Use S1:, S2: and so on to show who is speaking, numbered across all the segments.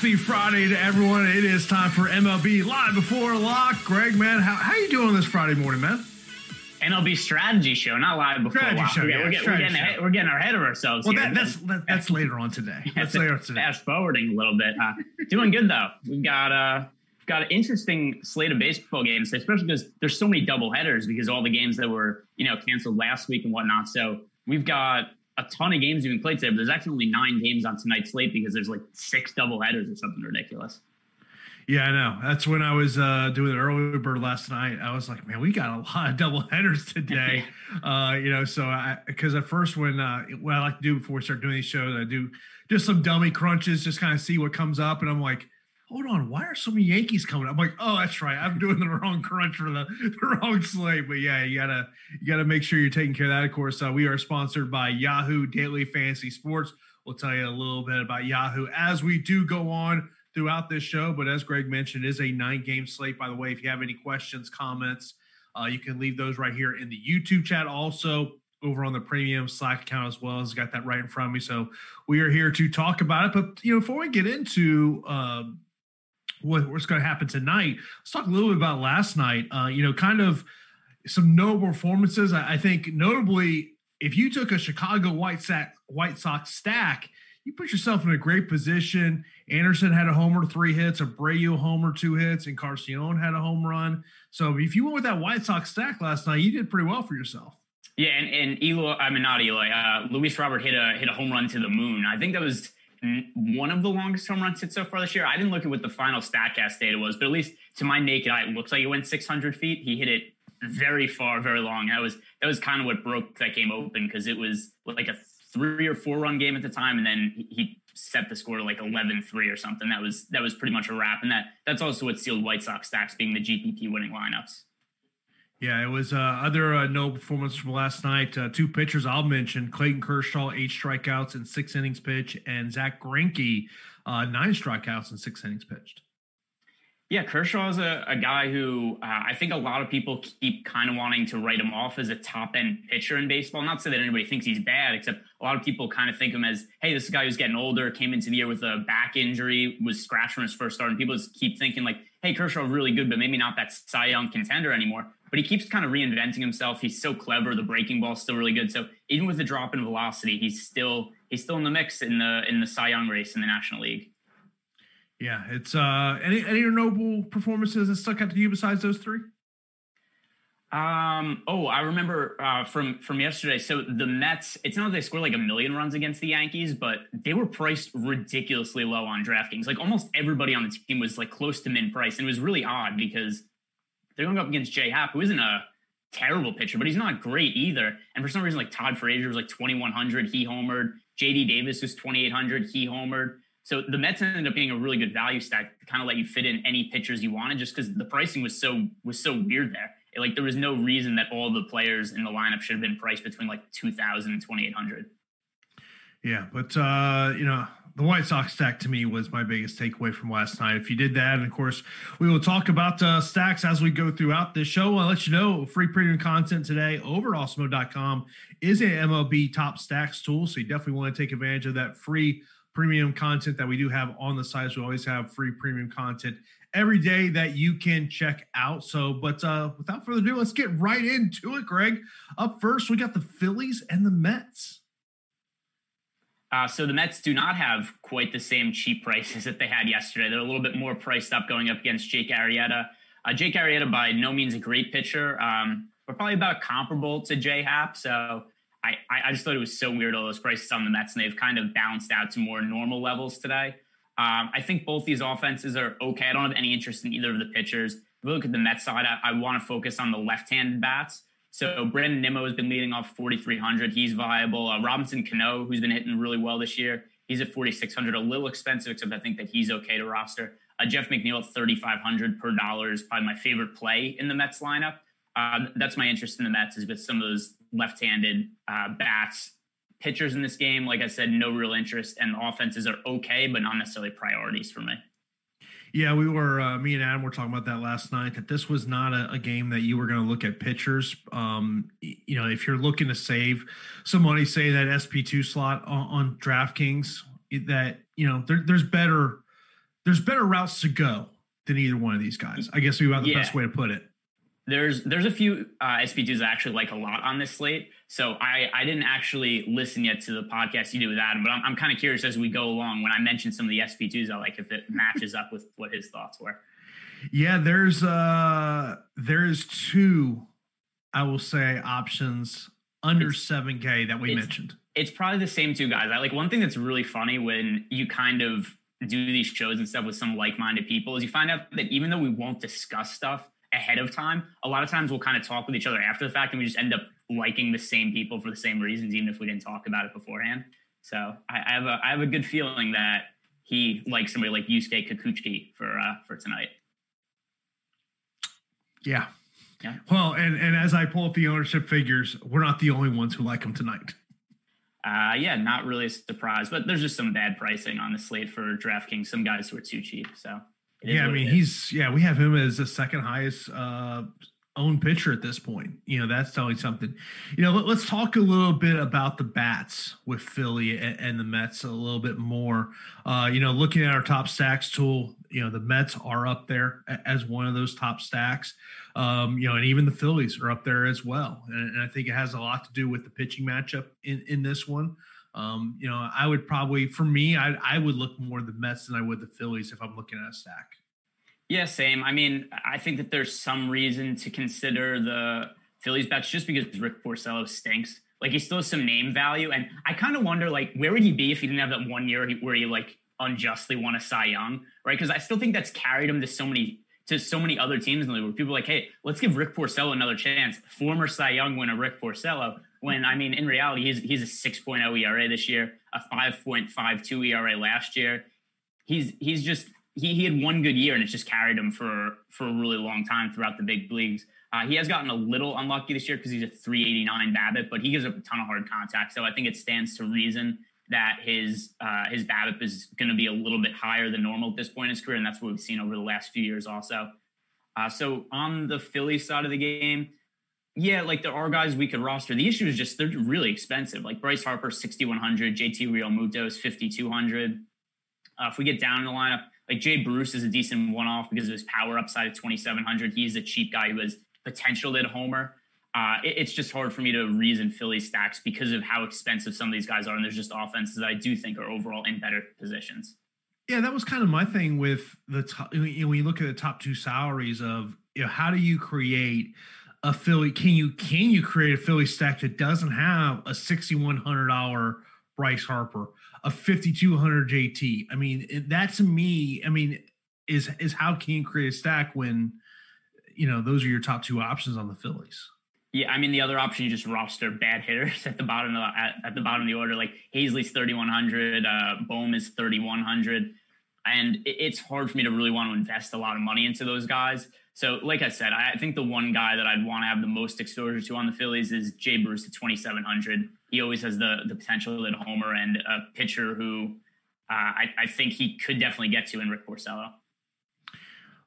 S1: Happy Friday to everyone. It is time for MLB Live Before Lock. Greg, man, how, how you doing this Friday morning, man?
S2: MLB strategy show, not live before.
S1: Strategy show,
S2: We're,
S1: yeah,
S2: we're, get- we're getting ahead, we're getting ahead of ourselves.
S1: Well, that, that's that, that's later on today. That's later on today.
S2: Fast forwarding a little bit. Uh, doing good though. We've got uh, got an interesting slate of baseball games, especially because there's so many double headers because all the games that were you know canceled last week and whatnot. So we've got a ton of games being played today, but there's actually only nine games on tonight's slate because there's like six double headers or something ridiculous.
S1: Yeah, I know. That's when I was uh, doing the early bird last night. I was like, man, we got a lot of double headers today. uh, you know, so I because at first when uh, what I like to do before we start doing these shows, I do just some dummy crunches, just kind of see what comes up, and I'm like. Hold on, why are so many Yankees coming? I'm like, oh, that's right. I'm doing the wrong crunch for the, the wrong slate. But yeah, you gotta you gotta make sure you're taking care of that. Of course, uh, we are sponsored by Yahoo Daily Fantasy Sports. We'll tell you a little bit about Yahoo as we do go on throughout this show. But as Greg mentioned, is a nine game slate. By the way, if you have any questions, comments, uh, you can leave those right here in the YouTube chat. Also, over on the premium Slack account as well. Has got that right in front of me. So we are here to talk about it. But you know, before we get into um, what, what's going to happen tonight, let's talk a little bit about last night. Uh, you know, kind of some notable performances. I, I think notably, if you took a Chicago White Sox, White Sox stack, you put yourself in a great position. Anderson had a homer, three hits. Abreu homer, two hits, and Carcion had a home run. So if you went with that White Sox stack last night, you did pretty well for yourself.
S2: Yeah, and, and Eloy, I mean not Eloy. Uh, Luis Robert hit a hit a home run to the moon. I think that was one of the longest home runs hit so far this year. I didn't look at what the final Statcast data was, but at least to my naked eye, it looks like it went 600 feet. He hit it very far, very long. That was that was kind of what broke that game open because it was like a three or four run game at the time, and then he- set the score to like 11-3 or something. That was that was pretty much a wrap, and that that's also what sealed White Sox stacks being the GPP winning lineups.
S1: Yeah, it was uh, other uh, no performance from last night. Uh, two pitchers I'll mention: Clayton Kershaw, eight strikeouts and six innings pitched, and Zach Greinke, uh, nine strikeouts and six innings pitched.
S2: Yeah, Kershaw is a, a guy who uh, I think a lot of people keep kind of wanting to write him off as a top end pitcher in baseball. Not say that anybody thinks he's bad, except a lot of people kind of think of him as, hey, this guy who's getting older, came into the year with a back injury, was scratched from his first start. And people just keep thinking, like, hey, Kershaw really good, but maybe not that Cy Young contender anymore. But he keeps kind of reinventing himself. He's so clever. The breaking ball's still really good. So even with the drop in velocity, he's still he's still in the mix in the in the Cy Young race in the National League.
S1: Yeah, it's uh, any any notable performances that stuck out to you besides those three?
S2: Um. Oh, I remember uh, from from yesterday. So the Mets. It's not that they scored like a million runs against the Yankees, but they were priced ridiculously low on DraftKings. Like almost everybody on the team was like close to min price, and it was really odd because they're going up against Jay Happ, who isn't a terrible pitcher, but he's not great either. And for some reason, like Todd Frazier was like twenty one hundred, he homered. JD Davis was twenty eight hundred, he homered. So the Mets ended up being a really good value stack to kind of let you fit in any pitchers you wanted, just because the pricing was so was so weird there. It, like there was no reason that all the players in the lineup should have been priced between like 2000 and 2800
S1: Yeah, but uh, you know, the White Sox stack to me was my biggest takeaway from last night. If you did that, and of course, we will talk about uh, stacks as we go throughout this show. I'll let you know free premium content today over awesemo.com is a MLB top stacks tool. So you definitely want to take advantage of that free premium content that we do have on the site. We always have free premium content every day that you can check out. So, but uh, without further ado, let's get right into it, Greg. Up first, we got the Phillies and the Mets.
S2: Uh, so the Mets do not have quite the same cheap prices that they had yesterday. They're a little bit more priced up going up against Jake Arrieta. Uh, Jake Arrieta, by no means a great pitcher, um, but probably about comparable to J Happ. So I, I just thought it was so weird all those prices on the Mets, and they've kind of bounced out to more normal levels today. Um, I think both these offenses are okay. I don't have any interest in either of the pitchers. If we look at the Mets side, I, I want to focus on the left-handed bats. So Brandon Nimmo has been leading off 4,300. He's viable. Uh, Robinson Cano, who's been hitting really well this year, he's at 4,600. A little expensive, except I think that he's okay to roster. Uh, Jeff McNeil at 3,500 per dollar is probably my favorite play in the Mets lineup. Uh, that's my interest in the Mets is with some of those left-handed uh, bats. Pitchers in this game, like I said, no real interest, and the offenses are okay, but not necessarily priorities for me.
S1: Yeah, we were. Uh, me and Adam were talking about that last night. That this was not a, a game that you were going to look at pitchers. Um, you know, if you're looking to save some money, say that SP two slot on, on DraftKings, that you know there, there's better there's better routes to go than either one of these guys. I guess we about the yeah. best way to put it.
S2: There's there's a few uh, SP2s I actually like a lot on this slate. So I I didn't actually listen yet to the podcast you did with Adam, but I'm, I'm kind of curious as we go along when I mention some of the SP2s I like if it matches up with what his thoughts were.
S1: Yeah, there's uh there's two I will say options under 7k that we
S2: it's,
S1: mentioned.
S2: It's probably the same two guys. I like one thing that's really funny when you kind of do these shows and stuff with some like-minded people is you find out that even though we won't discuss stuff ahead of time. A lot of times we'll kind of talk with each other after the fact and we just end up liking the same people for the same reasons, even if we didn't talk about it beforehand. So I, I have a I have a good feeling that he likes somebody like Yusuke Kikuchi for uh, for tonight.
S1: Yeah. Yeah. Well, and and as I pull up the ownership figures, we're not the only ones who like him tonight.
S2: Uh, yeah, not really a surprise, but there's just some bad pricing on the slate for DraftKings. Some guys who are too cheap. So
S1: yeah, I mean, he's yeah, we have him as the second highest uh owned pitcher at this point. You know, that's telling something. You know, let, us talk a little bit about the bats with Philly and, and, the Mets a little bit more. Uh, you know, looking at our top stacks tool, you know, the Mets are up there as one of those top stacks. Um, you know, and even the Phillies are up there as well. And, and I think it has a lot to do with the pitching matchup in, in this one. Um, you know, I would probably, for me, I, I would look more the Mets than I would the Phillies if I'm looking at a stack.
S2: Yeah, same. I mean, I think that there's some reason to consider the Phillies bets just because Rick Porcello stinks. Like he still has some name value, and I kind of wonder, like, where would he be if he didn't have that one year where he like unjustly won a Cy Young, right? Because I still think that's carried him to so many to so many other teams in the league where people are like, hey, let's give Rick Porcello another chance. Former Cy Young winner Rick Porcello when I mean, in reality, he's he's a 6.0 ERA this year, a 5.52 ERA last year. He's he's just he he had one good year and it's just carried him for for a really long time throughout the big leagues. Uh, he has gotten a little unlucky this year because he's a 389 BABIP, but he gives up a ton of hard contact. So I think it stands to reason that his uh, his BABIP is going to be a little bit higher than normal at this point in his career, and that's what we've seen over the last few years also. Uh, so on the Philly side of the game, yeah, like there are guys we could roster. The issue is just they're really expensive. Like Bryce Harper, 6,100, JT Realmuto is 5,200. Uh, if we get down in the lineup, like Jay Bruce is a decent one off because of his power upside at 2,700. He's a cheap guy who has potential at homer. Uh, it, it's just hard for me to reason Philly stacks because of how expensive some of these guys are. And there's just offenses that I do think are overall in better positions.
S1: Yeah, that was kind of my thing with the top. You know, when you look at the top two salaries of, you know, how do you create – a Philly? Can you can you create a Philly stack that doesn't have a sixty one hundred dollar Bryce Harper, a fifty two hundred JT? I mean, that to me, I mean, is is how can you create a stack when you know those are your top two options on the Phillies?
S2: Yeah, I mean the other option you just roster bad hitters at the bottom of the, at, at the bottom of the order. Like Haseley's thirty one hundred, uh, Bohm is thirty one hundred, and it, it's hard for me to really want to invest a lot of money into those guys. So, like I said, I think the one guy that I'd want to have the most exposure to on the Phillies is Jay Bruce at 2,700. He always has the the potential at homer and a pitcher who I, I, think he could definitely get to in Rick Porcello.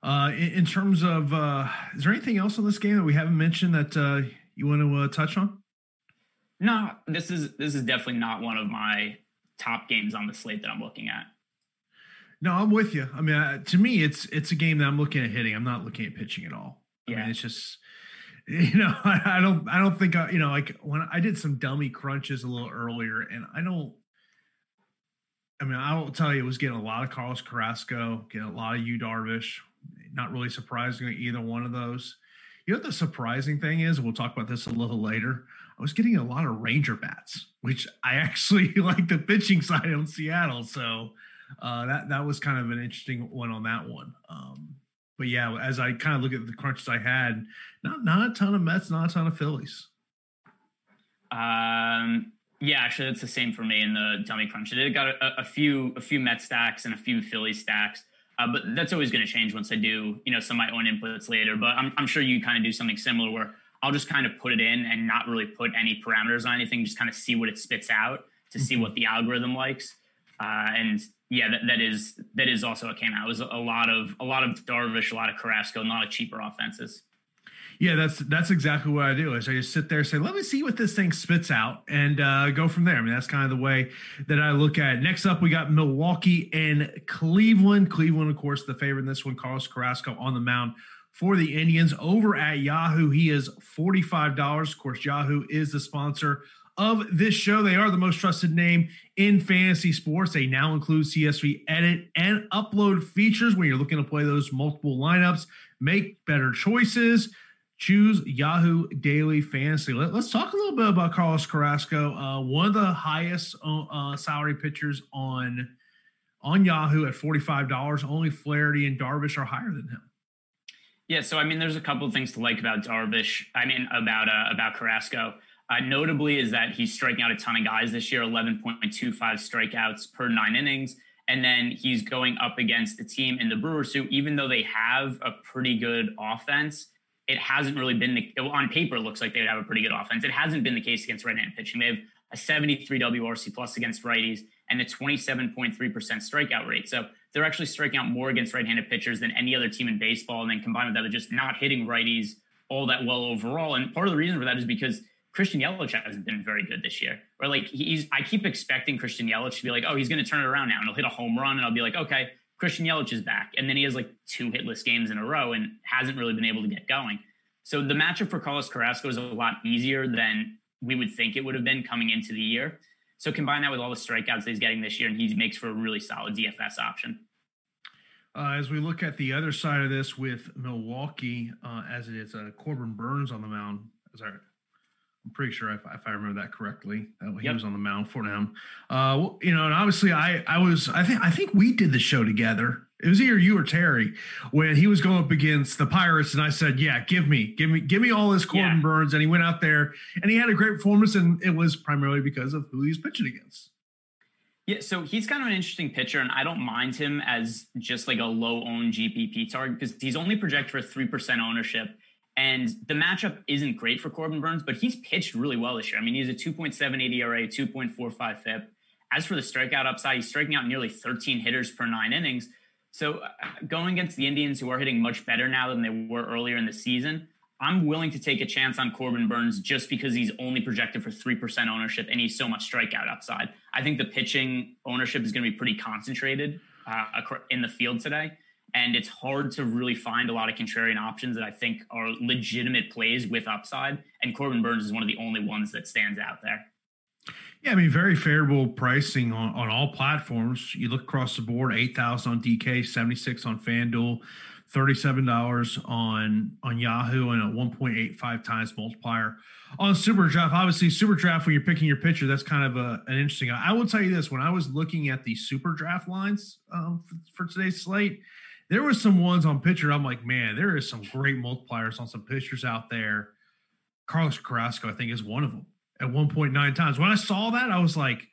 S1: Uh, in, in, terms of, uh, is there anything else on this game that we haven't mentioned that uh, you want to uh, touch on?
S2: No, this is this is definitely not one of my top games on the slate that I'm looking at.
S1: No, I'm with you. I mean, uh, to me, it's it's a game that I'm looking at hitting. I'm not looking at pitching at all. Yeah. I mean, it's just you know, I, I don't I don't think I, you know like when I did some dummy crunches a little earlier, and I don't. I mean, I will tell you, it was getting a lot of Carlos Carrasco, getting a lot of Yu Darvish. Not really surprising either one of those. You know what the surprising thing is? We'll talk about this a little later. I was getting a lot of Ranger bats, which I actually like the pitching side on Seattle. So uh, that that was kind of an interesting one on that one. Um, but yeah, as I kind of look at the crunches I had, not not a ton of Mets, not a ton of Phillies.
S2: Um, yeah, actually, it's the same for me in the dummy crunch. I did got a, a few a few Met stacks and a few Philly stacks. Uh, but that's always going to change once I do, you know, some of my own inputs later. But I'm, I'm sure you kind of do something similar where I'll just kind of put it in and not really put any parameters on anything, just kind of see what it spits out to see what the algorithm likes. Uh, and yeah, that, that is that is also what came out. It was a lot of a lot of Darvish, a lot of Carrasco, and a lot of cheaper offenses.
S1: Yeah, that's that's exactly what I do. Is I just sit there, and say, "Let me see what this thing spits out," and uh, go from there. I mean, that's kind of the way that I look at it. Next up, we got Milwaukee and Cleveland. Cleveland, of course, the favorite in this one. Carlos Carrasco on the mound for the Indians. Over at Yahoo, he is forty five dollars. Of course, Yahoo is the sponsor of this show. They are the most trusted name in fantasy sports. They now include CSV edit and upload features when you're looking to play those multiple lineups, make better choices. Choose Yahoo Daily Fantasy. Let, us talk a little bit about Carlos Carrasco, uh, one of the highest uh, uh salary pitchers on on Yahoo at forty five dollars. Only Flaherty and Darvish are higher than him.
S2: Yeah, so I mean, there's a couple of things to like about Darvish. I mean, about uh, about Carrasco. Uh, notably, is that he's striking out a ton of guys this year, 11.25 strikeouts per nine innings. And then he's going up against a team in the Brewers who, even though they have a pretty good offense, it hasn't really been the, on paper, looks like they would have a pretty good offense. It hasn't been the case against right handed pitching. They have a 73 WRC plus against righties and a 27.3% strikeout rate. So they're actually striking out more against right handed pitchers than any other team in baseball. And then combined with that, they're just not hitting righties all that well overall. And part of the reason for that is because Christian Yelich hasn't been very good this year. Or like he's, I keep expecting Christian Yelich to be like, oh, he's going to turn it around now, and he'll hit a home run, and I'll be like, okay, Christian Yelich is back, and then he has like two hitless games in a row and hasn't really been able to get going. So the matchup for Carlos Carrasco is a lot easier than we would think it would have been coming into the year. So combine that with all the strikeouts that he's getting this year, and he makes for a really solid DFS option.
S1: Uh, as we look at the other side of this with Milwaukee, uh, as it is uh, Corbin Burnes on the mound, as our I'm pretty sure if, if I remember that correctly, that he yep. was on the mound for them. Uh, you know, and obviously I, I was, I think, I think we did the show together. It was either you or Terry when he was going up against the Pirates, and I said, "Yeah, give me, give me, give me all this Corbin yeah. Burnes." And he went out there and he had a great performance, and it was primarily because of who he's pitching against.
S2: Yeah, so he's kind of an interesting pitcher, and I don't mind him as just like a low owned GPP target because he's only projected for three percent ownership and the matchup isn't great for Corbin Burnes, but he's pitched really well this year. I mean, he's a 2.78 ERA, 2.45 FIP. As for the strikeout upside, he's striking out nearly 13 hitters per nine innings. So uh, going against the Indians, who are hitting much better now than they were earlier in the season, I'm willing to take a chance on Corbin Burnes just because he's only projected for 3% ownership and he's so much strikeout upside. I think the pitching ownership is going to be pretty concentrated uh, in the field today and it's hard to really find a lot of contrarian options that I think are legitimate plays with upside. And Corbin Burnes is one of the only ones that stands out there.
S1: Yeah, I mean, very favorable pricing on, on all platforms. You look across the board, 8,000 on DK, 76 on FanDuel, $37 on, on Yahoo, and a 1.85 times multiplier on Super Draft. Obviously, Super Draft, when you're picking your pitcher, that's kind of a, an interesting. I will tell you this when I was looking at the Super Draft lines um, for, for today's slate, there were some ones on pitcher. I'm like, man, there is some great multipliers on some pitchers out there. Carlos Carrasco, I think, is one of them at 1.9 times. When I saw that, I was like,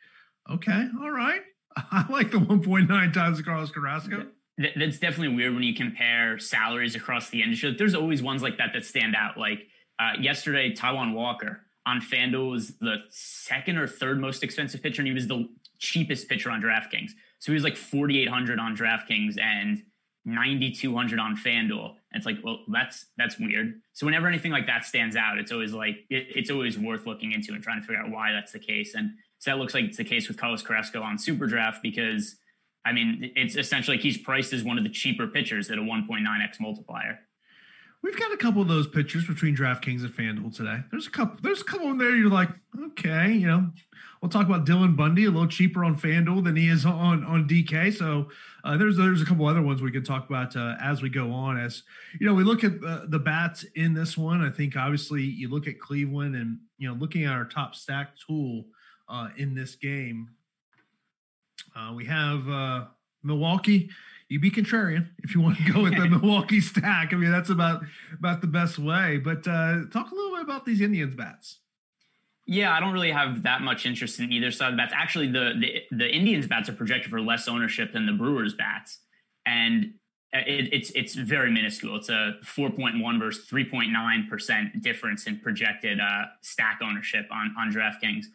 S1: okay, all right. I like the 1.9 times Carlos Carrasco.
S2: That's definitely weird when you compare salaries across the industry. There's always ones like that that stand out. Like uh, yesterday, Taijuan Walker. on FanDuel was the second or third most expensive pitcher, and he was the cheapest pitcher on DraftKings. So he was like 4,800 on DraftKings and 9,200 on FanDuel. And it's like, well, that's that's weird. So whenever anything like that stands out, it's always like it, it's always worth looking into and trying to figure out why that's the case. And so that looks like it's the case with Carlos Carrasco on SuperDraft because I mean, it's essentially like he's priced as one of the cheaper pitchers at a 1.9x multiplier.
S1: We've got a couple of those pitchers between DraftKings and FanDuel today. There's a couple. There's a couple in there. You're like, okay, you know, we'll talk about Dylan Bundy a little cheaper on FanDuel than he is on on DK. So uh, there's there's a couple other ones we can talk about uh, as we go on. As you know, we look at the, the bats in this one. I think obviously you look at Cleveland and you know looking at our top stack tool uh, in this game. Uh, we have uh, Milwaukee you be contrarian if you want to go with the Milwaukee stack. I mean, that's about about the best way. But uh, talk a little bit about these Indians bats.
S2: Yeah, I don't really have that much interest in either side of the bats. Actually, the, the the Indians bats are projected for less ownership than the Brewers bats, and it, it's it's very minuscule. It's a 4.1 versus 3.9 percent difference in projected uh, stack ownership on on DraftKings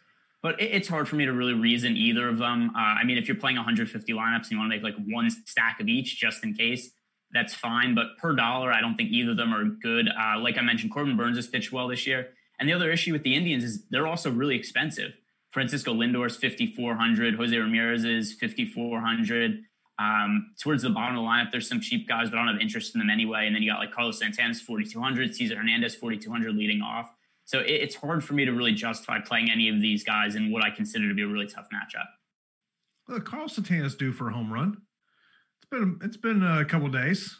S2: but it's hard for me to really reason either of them. Uh, I mean, if you're playing 150 lineups and you want to make like one stack of each just in case, that's fine. But per dollar, I don't think either of them are good. Uh, like I mentioned, Corbin Burnes has pitched well this year. And the other issue with the Indians is they're also really expensive. Francisco Lindor's 5,400, Jose Ramirez is 5,400. Um, towards the bottom of the lineup, there's some cheap guys, but I don't have interest in them anyway. And then you got like Carlos Santana's 4,200, Cesar Hernandez 4,200 leading off. So it, it's hard for me to really justify playing any of these guys in what I consider to be a really tough matchup.
S1: Well, Carl Santana's due for a home run. It's been it's been a couple days.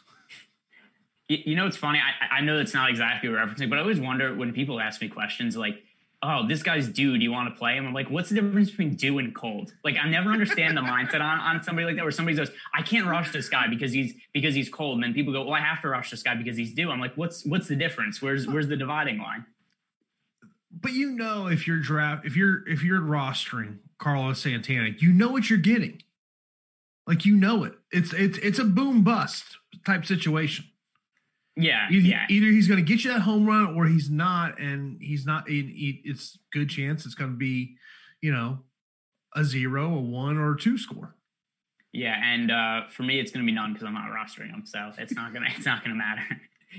S2: You, you, know, it's funny. I, I know that's not exactly referencing, but I always wonder when people ask me questions like, "Oh, this guy's due. Do you want to play him?" I'm like, "What's the difference between due and cold?" Like, I never understand the mindset on, on somebody like that, where somebody goes, "I can't rush this guy because he's because he's cold," and then people go, "Well, I have to rush this guy because he's due." I'm like, "What's what's the difference? Where's where's the dividing line?"
S1: But you know if you're draft if you're if you're rostering Carlos Santana, you know what you're getting. Like you know it. It's it's it's a boom bust type situation.
S2: Yeah,
S1: either,
S2: yeah.
S1: Either he's going to get you that home run, or he's not, and he's not. He, it's good chance it's going to be, you know, a zero, a one, or a two score.
S2: Yeah, and uh, for me, it's going to be none because I'm not rostering him, so it's not gonna it's not gonna matter.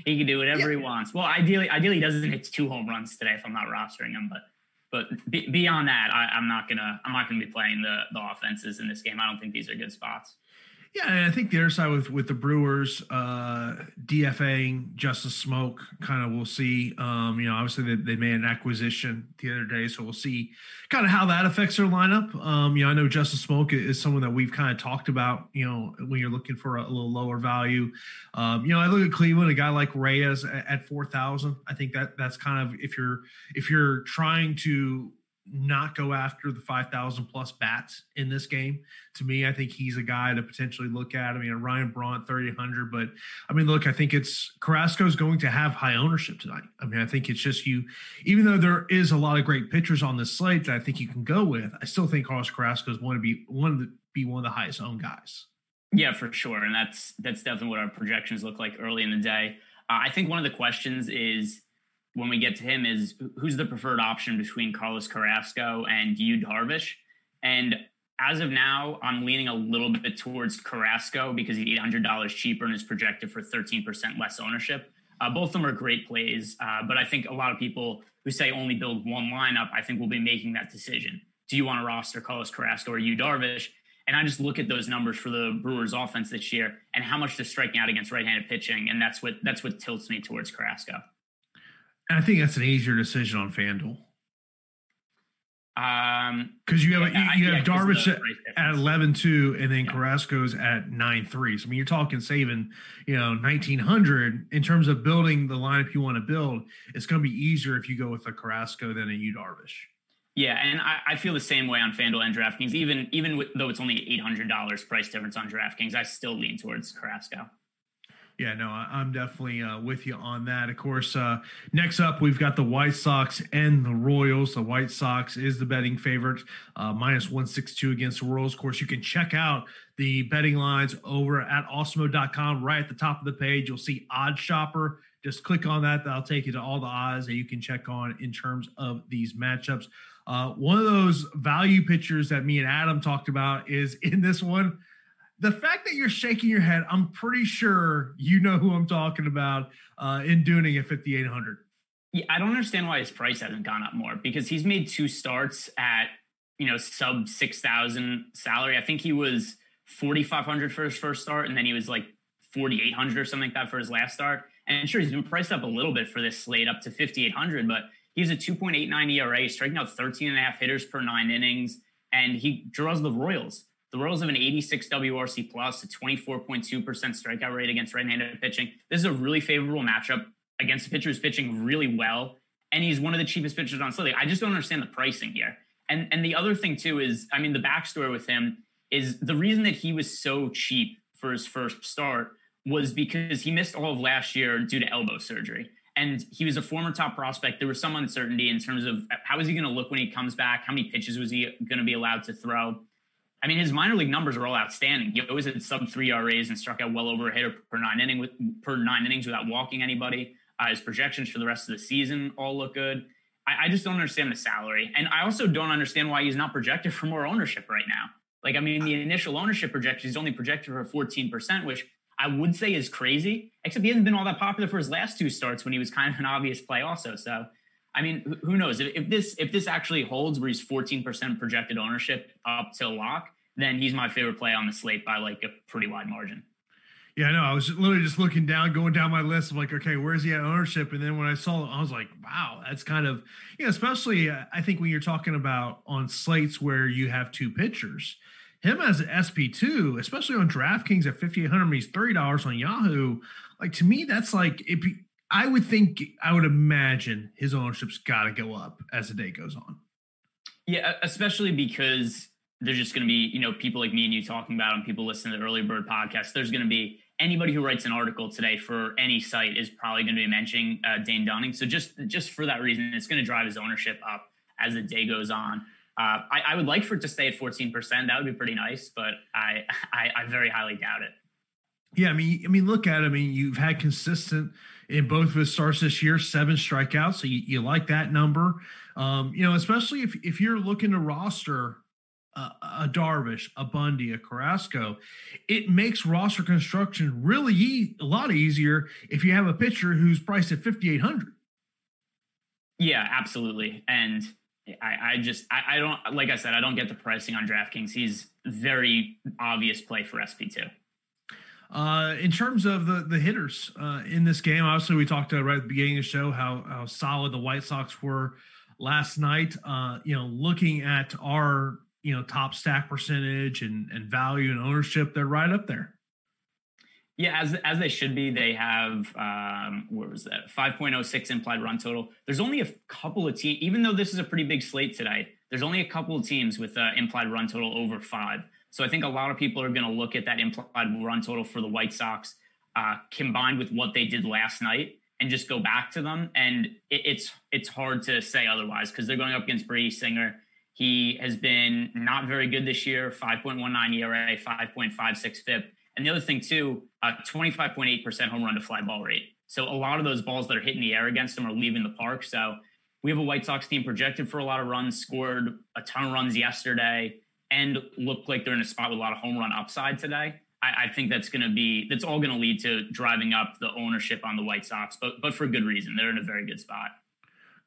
S2: He can do whatever yeah. he wants. Well, ideally, ideally he doesn't hit two home runs today if I'm not rostering him. But but beyond that, I, I'm not gonna I'm not gonna be playing the the offenses in this game. I don't think these are good spots.
S1: Yeah, and I think the other side with with the Brewers uh, DFAing Justin Smoak, kind of we'll see. Um, you know, obviously they, they, made an acquisition the other day, so we'll see kind of how that affects their lineup. Um, you know, I know Justin Smoak is someone that we've kind of talked about. You know, when you're looking for a, a little lower value. Um, you know, I look at Cleveland, a guy like Reyes at, at four thousand. I think that that's kind of if you're if you're trying to not go after the 5,000 plus bats in this game. To me, I think he's a guy to potentially look at. I mean, Ryan Braun, 3,800. But I mean, look, I think it's Carrasco's going to have high ownership tonight. I mean, I think it's just you, even though there is a lot of great pitchers on this slate that I think you can go with, I still think Carlos Carrasco is one to be one of the, be one of the highest owned guys.
S2: Yeah, for sure. And that's, that's definitely what our projections look like early in the day. Uh, I think one of the questions is, when we get to him is who's the preferred option between Carlos Carrasco and Yu Darvish. And as of now, I'm leaning a little bit towards Carrasco because he's $800 cheaper and is projected for 13% less ownership. Uh, both of them are great plays, uh, but I think a lot of people who say only build one lineup, I think will be making that decision. Do you want to roster Carlos Carrasco or Yu Darvish? And I just look at those numbers for the Brewers offense this year and how much they're striking out against right-handed pitching, and that's what that's what tilts me towards Carrasco.
S1: I think that's an easier decision on FanDuel.
S2: Um,
S1: because you have yeah, you, you have yeah, Darvish at, at eleven two, and then yeah. Carrasco's at nine three. So I mean, you're talking saving, you know, nineteen hundred in terms of building the lineup you want to build. It's going to be easier if you go with a Carrasco than a Yu Darvish.
S2: Yeah, and I, I, feel the same way on FanDuel and DraftKings. Even even with, though it's only eight hundred dollars price difference on DraftKings, I still lean towards Carrasco.
S1: Yeah, no, I'm definitely uh, with you on that. Of course, uh, next up, we've got the White Sox and the Royals. The White Sox is the betting favorite, uh, minus 162 against the Royals. Of course, you can check out the betting lines over at awesemo.com. Right at the top of the page, you'll see Odd Shopper. Just click on that. That'll take you to all the odds that you can check on in terms of these matchups. Uh, one of those value pitchers that me and Adam talked about is in this one. The fact that you're shaking your head, I'm pretty sure you know who I'm talking about uh, in Dunning at 5,800.
S2: Yeah, I don't understand why his price hasn't gone up more because he's made two starts at you know sub six thousand salary. I think he was forty five hundred for his first start, and then he was like forty eight hundred or something like that for his last start. And sure, he's been priced up a little bit for this slate up to fifty eight hundred, but he's a two point eight nine ERA, striking out 13 and a half hitters per nine innings, and he draws the Royals. The Royals have an 86 WRC plus, a 24.2% strikeout rate against right-handed pitching. This is a really favorable matchup against a pitcher who's pitching really well, and he's one of the cheapest pitchers on slate. I just don't understand the pricing here. And and the other thing too is, I mean, the backstory with him is the reason that he was so cheap for his first start was because he missed all of last year due to elbow surgery. And he was a former top prospect. There was some uncertainty in terms of how is he going to look when he comes back? How many pitches was he going to be allowed to throw? I mean, his minor league numbers are all outstanding. He always had sub three RAs and struck out well over a hitter per nine inning with, per nine innings without walking anybody. Uh, his projections for the rest of the season all look good. I, I, just don't understand the salary. And I also don't understand why he's not projected for more ownership right now. Like, I mean, the initial ownership projection, he's only projected for 14%, which I would say is crazy, except he hasn't been all that popular for his last two starts when he was kind of an obvious play also. So, I mean, who knows if, if this if this actually holds where he's 14% projected ownership up to lock, then he's my favorite play on the slate by like a pretty wide margin.
S1: Yeah, I know. I was literally just looking down, going down my list of like, okay, where's he at ownership? And then when I saw it, I was like, wow, that's kind of, you know, especially uh, I think when you're talking about on slates where you have two pitchers, him as an SP2, especially on DraftKings at 5,800, he's $30 on Yahoo. Like to me, that's like, if I would think, I would imagine his ownership's got to go up as the day goes on.
S2: Yeah, especially because there's just going to be, you know, people like me and you talking about and people listening to the Early Bird podcast. There's going to be anybody who writes an article today for any site is probably going to be mentioning uh, Dane Dunning. So just just for that reason, it's going to drive his ownership up as the day goes on. Uh, I, I, would like for it to stay at 14%. That would be pretty nice, but I, I, I very highly doubt it.
S1: Yeah, I mean, I mean, look at. It. I mean, you've had consistent in both of his starts this year, seven strikeouts. So you, you like that number, um, you know, especially if if you're looking to roster a, a Darvish, a Bundy, a Carrasco, it makes roster construction really e- a lot easier if you have a pitcher who's priced at 5,800.
S2: Yeah, absolutely. And I, I just, I, I, don't, like I said, I don't get the pricing on DraftKings. He's very obvious play for SP2.
S1: Uh, in terms of the the hitters uh, in this game, obviously we talked uh, right at the beginning of the show how how solid the White Sox were last night. Uh, you know, looking at our you know top stack percentage and and value and ownership, they're right up there.
S2: Yeah, as as they should be. They have um, where was that? Five point oh six implied run total. There's only a couple of teams, even though this is a pretty big slate today. There's only a couple of teams with uh, implied run total over five. So I think a lot of people are going to look at that implied run total for the White Sox uh, combined with what they did last night and just go back to them. And it, it's it's hard to say otherwise because they're going up against Brady Singer he has been not very good this year 5.19 ERA, 5.56 FIP. And the other thing, too, uh, 25.8% home run to fly ball rate. So a lot of those balls that are hitting the air against him are leaving the park. So we have a White Sox team projected for a lot of runs, scored a ton of runs yesterday, and look like they're in a spot with a lot of home run upside today. I, I think that's going to be that's all going to lead to driving up the ownership on the White Sox, but but for good reason. They're in a very good spot.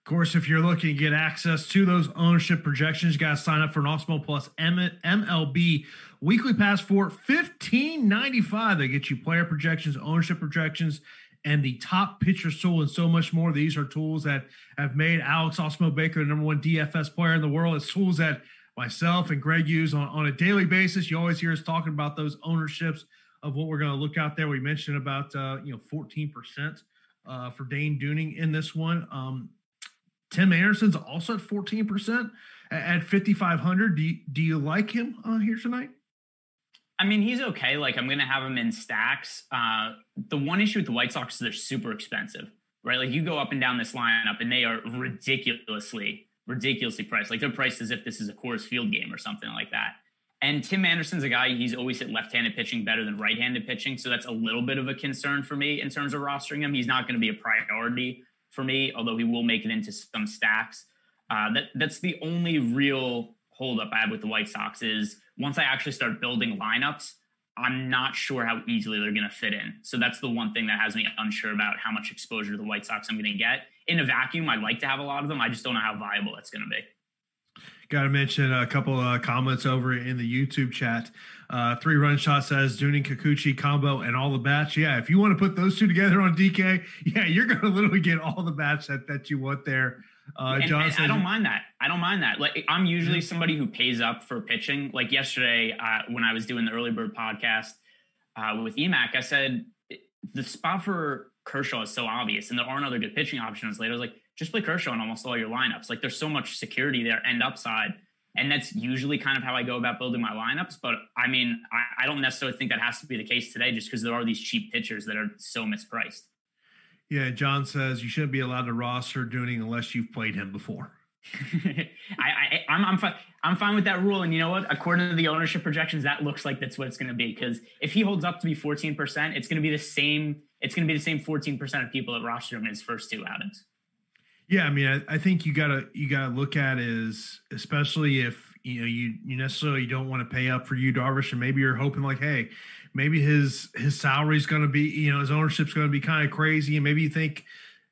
S1: Of course, if you're looking to get access to those ownership projections, you got to sign up for an Awesemo Plus MLB weekly pass for $15.95. They get you player projections, ownership projections, and the top pitcher tool and so much more. These are tools that have made Alex Awesemo Baker the number one DFS player in the world. It's tools that myself and Greg use on, on a daily basis. You always hear us talking about those ownerships of what we're going to look out there. We mentioned about, uh, you know, 14% uh, for Dane Dunning in this one. Um, Tim Anderson's also at 14% at 5,500. Do you, do you like him uh, here tonight?
S2: I mean, he's okay. Like, I'm going to have him in stacks. Uh, the one issue with the White Sox is they're super expensive, right? Like, you go up and down this lineup, and they are ridiculously, ridiculously priced. Like, they're priced as if this is a Coors Field game or something like that. And Tim Anderson's a guy, he's always hit left handed pitching better than right handed pitching. So that's a little bit of a concern for me in terms of rostering him. He's not going to be a priority for me, although he will make it into some stacks. Uh, that That's the only real holdup I have with the White Sox is once I actually start building lineups, I'm not sure how easily they're going to fit in. So that's the one thing that has me unsure about how much exposure to the White Sox I'm going to get. In a vacuum, I'd like to have a lot of them. I just don't know how viable that's going to be.
S1: Got to mention a couple of comments over in the YouTube chat. Uh, three run shot says Dunning Kikuchi combo and all the bats. Yeah, if you want to put those two together on DK, yeah, you're going to literally get all the bats that, that you want there.
S2: Uh, and, John and I don't mind that. I don't mind that. Like I'm usually somebody who pays up for pitching. Like yesterday, uh, when I was doing the early bird podcast uh, with Emac, I said the spot for Kershaw is so obvious, and there aren't other good pitching options later. I was like, just play Kershaw in almost all your lineups. Like there's so much security there and upside. And that's usually kind of how I go about building my lineups. But I mean, I, I don't necessarily think that has to be the case today just because there are these cheap pitchers that are so mispriced.
S1: Yeah, John says you shouldn't be allowed to roster Dunning unless you've played him before.
S2: I, I I'm, I'm fine I'm fine with that rule. And you know what? According to the ownership projections, that looks like that's what it's to be. Because if he holds up to be 14%, it's to be the same. It's to be the same 14% of people that roster him in his first two outings.
S1: Yeah, I mean, I, I think you gotta you gotta look at is especially if you know you you necessarily don't want to pay up for Yu Darvish, and maybe you're hoping like, hey, maybe his his salary is going to be you know his ownership's to be kind of crazy, and maybe you think,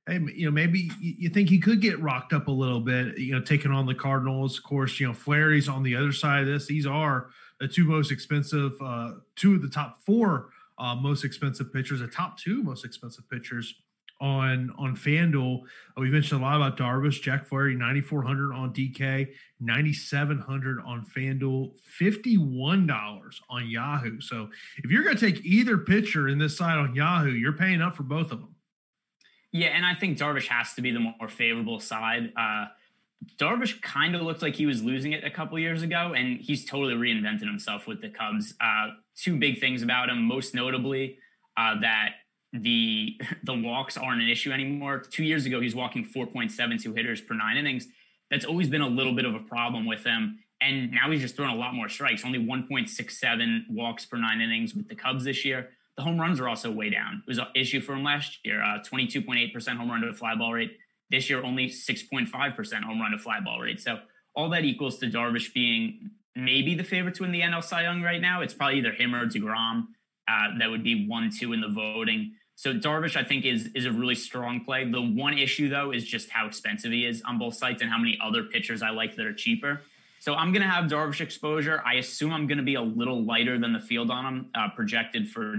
S1: you know, maybe you think he could get rocked up a little bit, you know, taking on the Cardinals. Of course, you know, Flaherty's on the other side of this. These are the two most expensive, uh, two of the top four uh, most expensive pitchers, the top two most expensive pitchers on on FanDuel. Uh, we mentioned a lot about Darvish, Jack Flaherty, 9,400 on DK, 9,700 on FanDuel, $51 on Yahoo. So if you're going to take either pitcher in this side on Yahoo, you're paying up for both of them.
S2: Yeah, and I think Darvish has to be the more favorable side. Uh, Darvish kind of looked like he was losing it a couple years ago, and he's totally reinvented himself with the Cubs. Uh, two big things about him, most notably uh, that the the walks aren't an issue anymore. Two years ago, he's walking 4.72 hitters per nine innings. That's always been a little bit of a problem with him. And now he's just throwing a lot more strikes, only 1.67 walks per nine innings with the Cubs this year. The home runs are also way down. It was an issue for him last year, uh, 22.8% home run to fly ball rate. This year, only 6.5% home run to fly ball rate. So all that equals to Darvish being maybe the favorite to win the NL Cy Young right now. It's probably either him or DeGrom. Uh, that would be one, two in the voting. So Darvish, I think, is is a really strong play. The one issue though is just how expensive he is on both sites and how many other pitchers I like that are cheaper. So I'm going to have Darvish exposure. I assume I'm going to be a little lighter than the field on him, uh, projected for.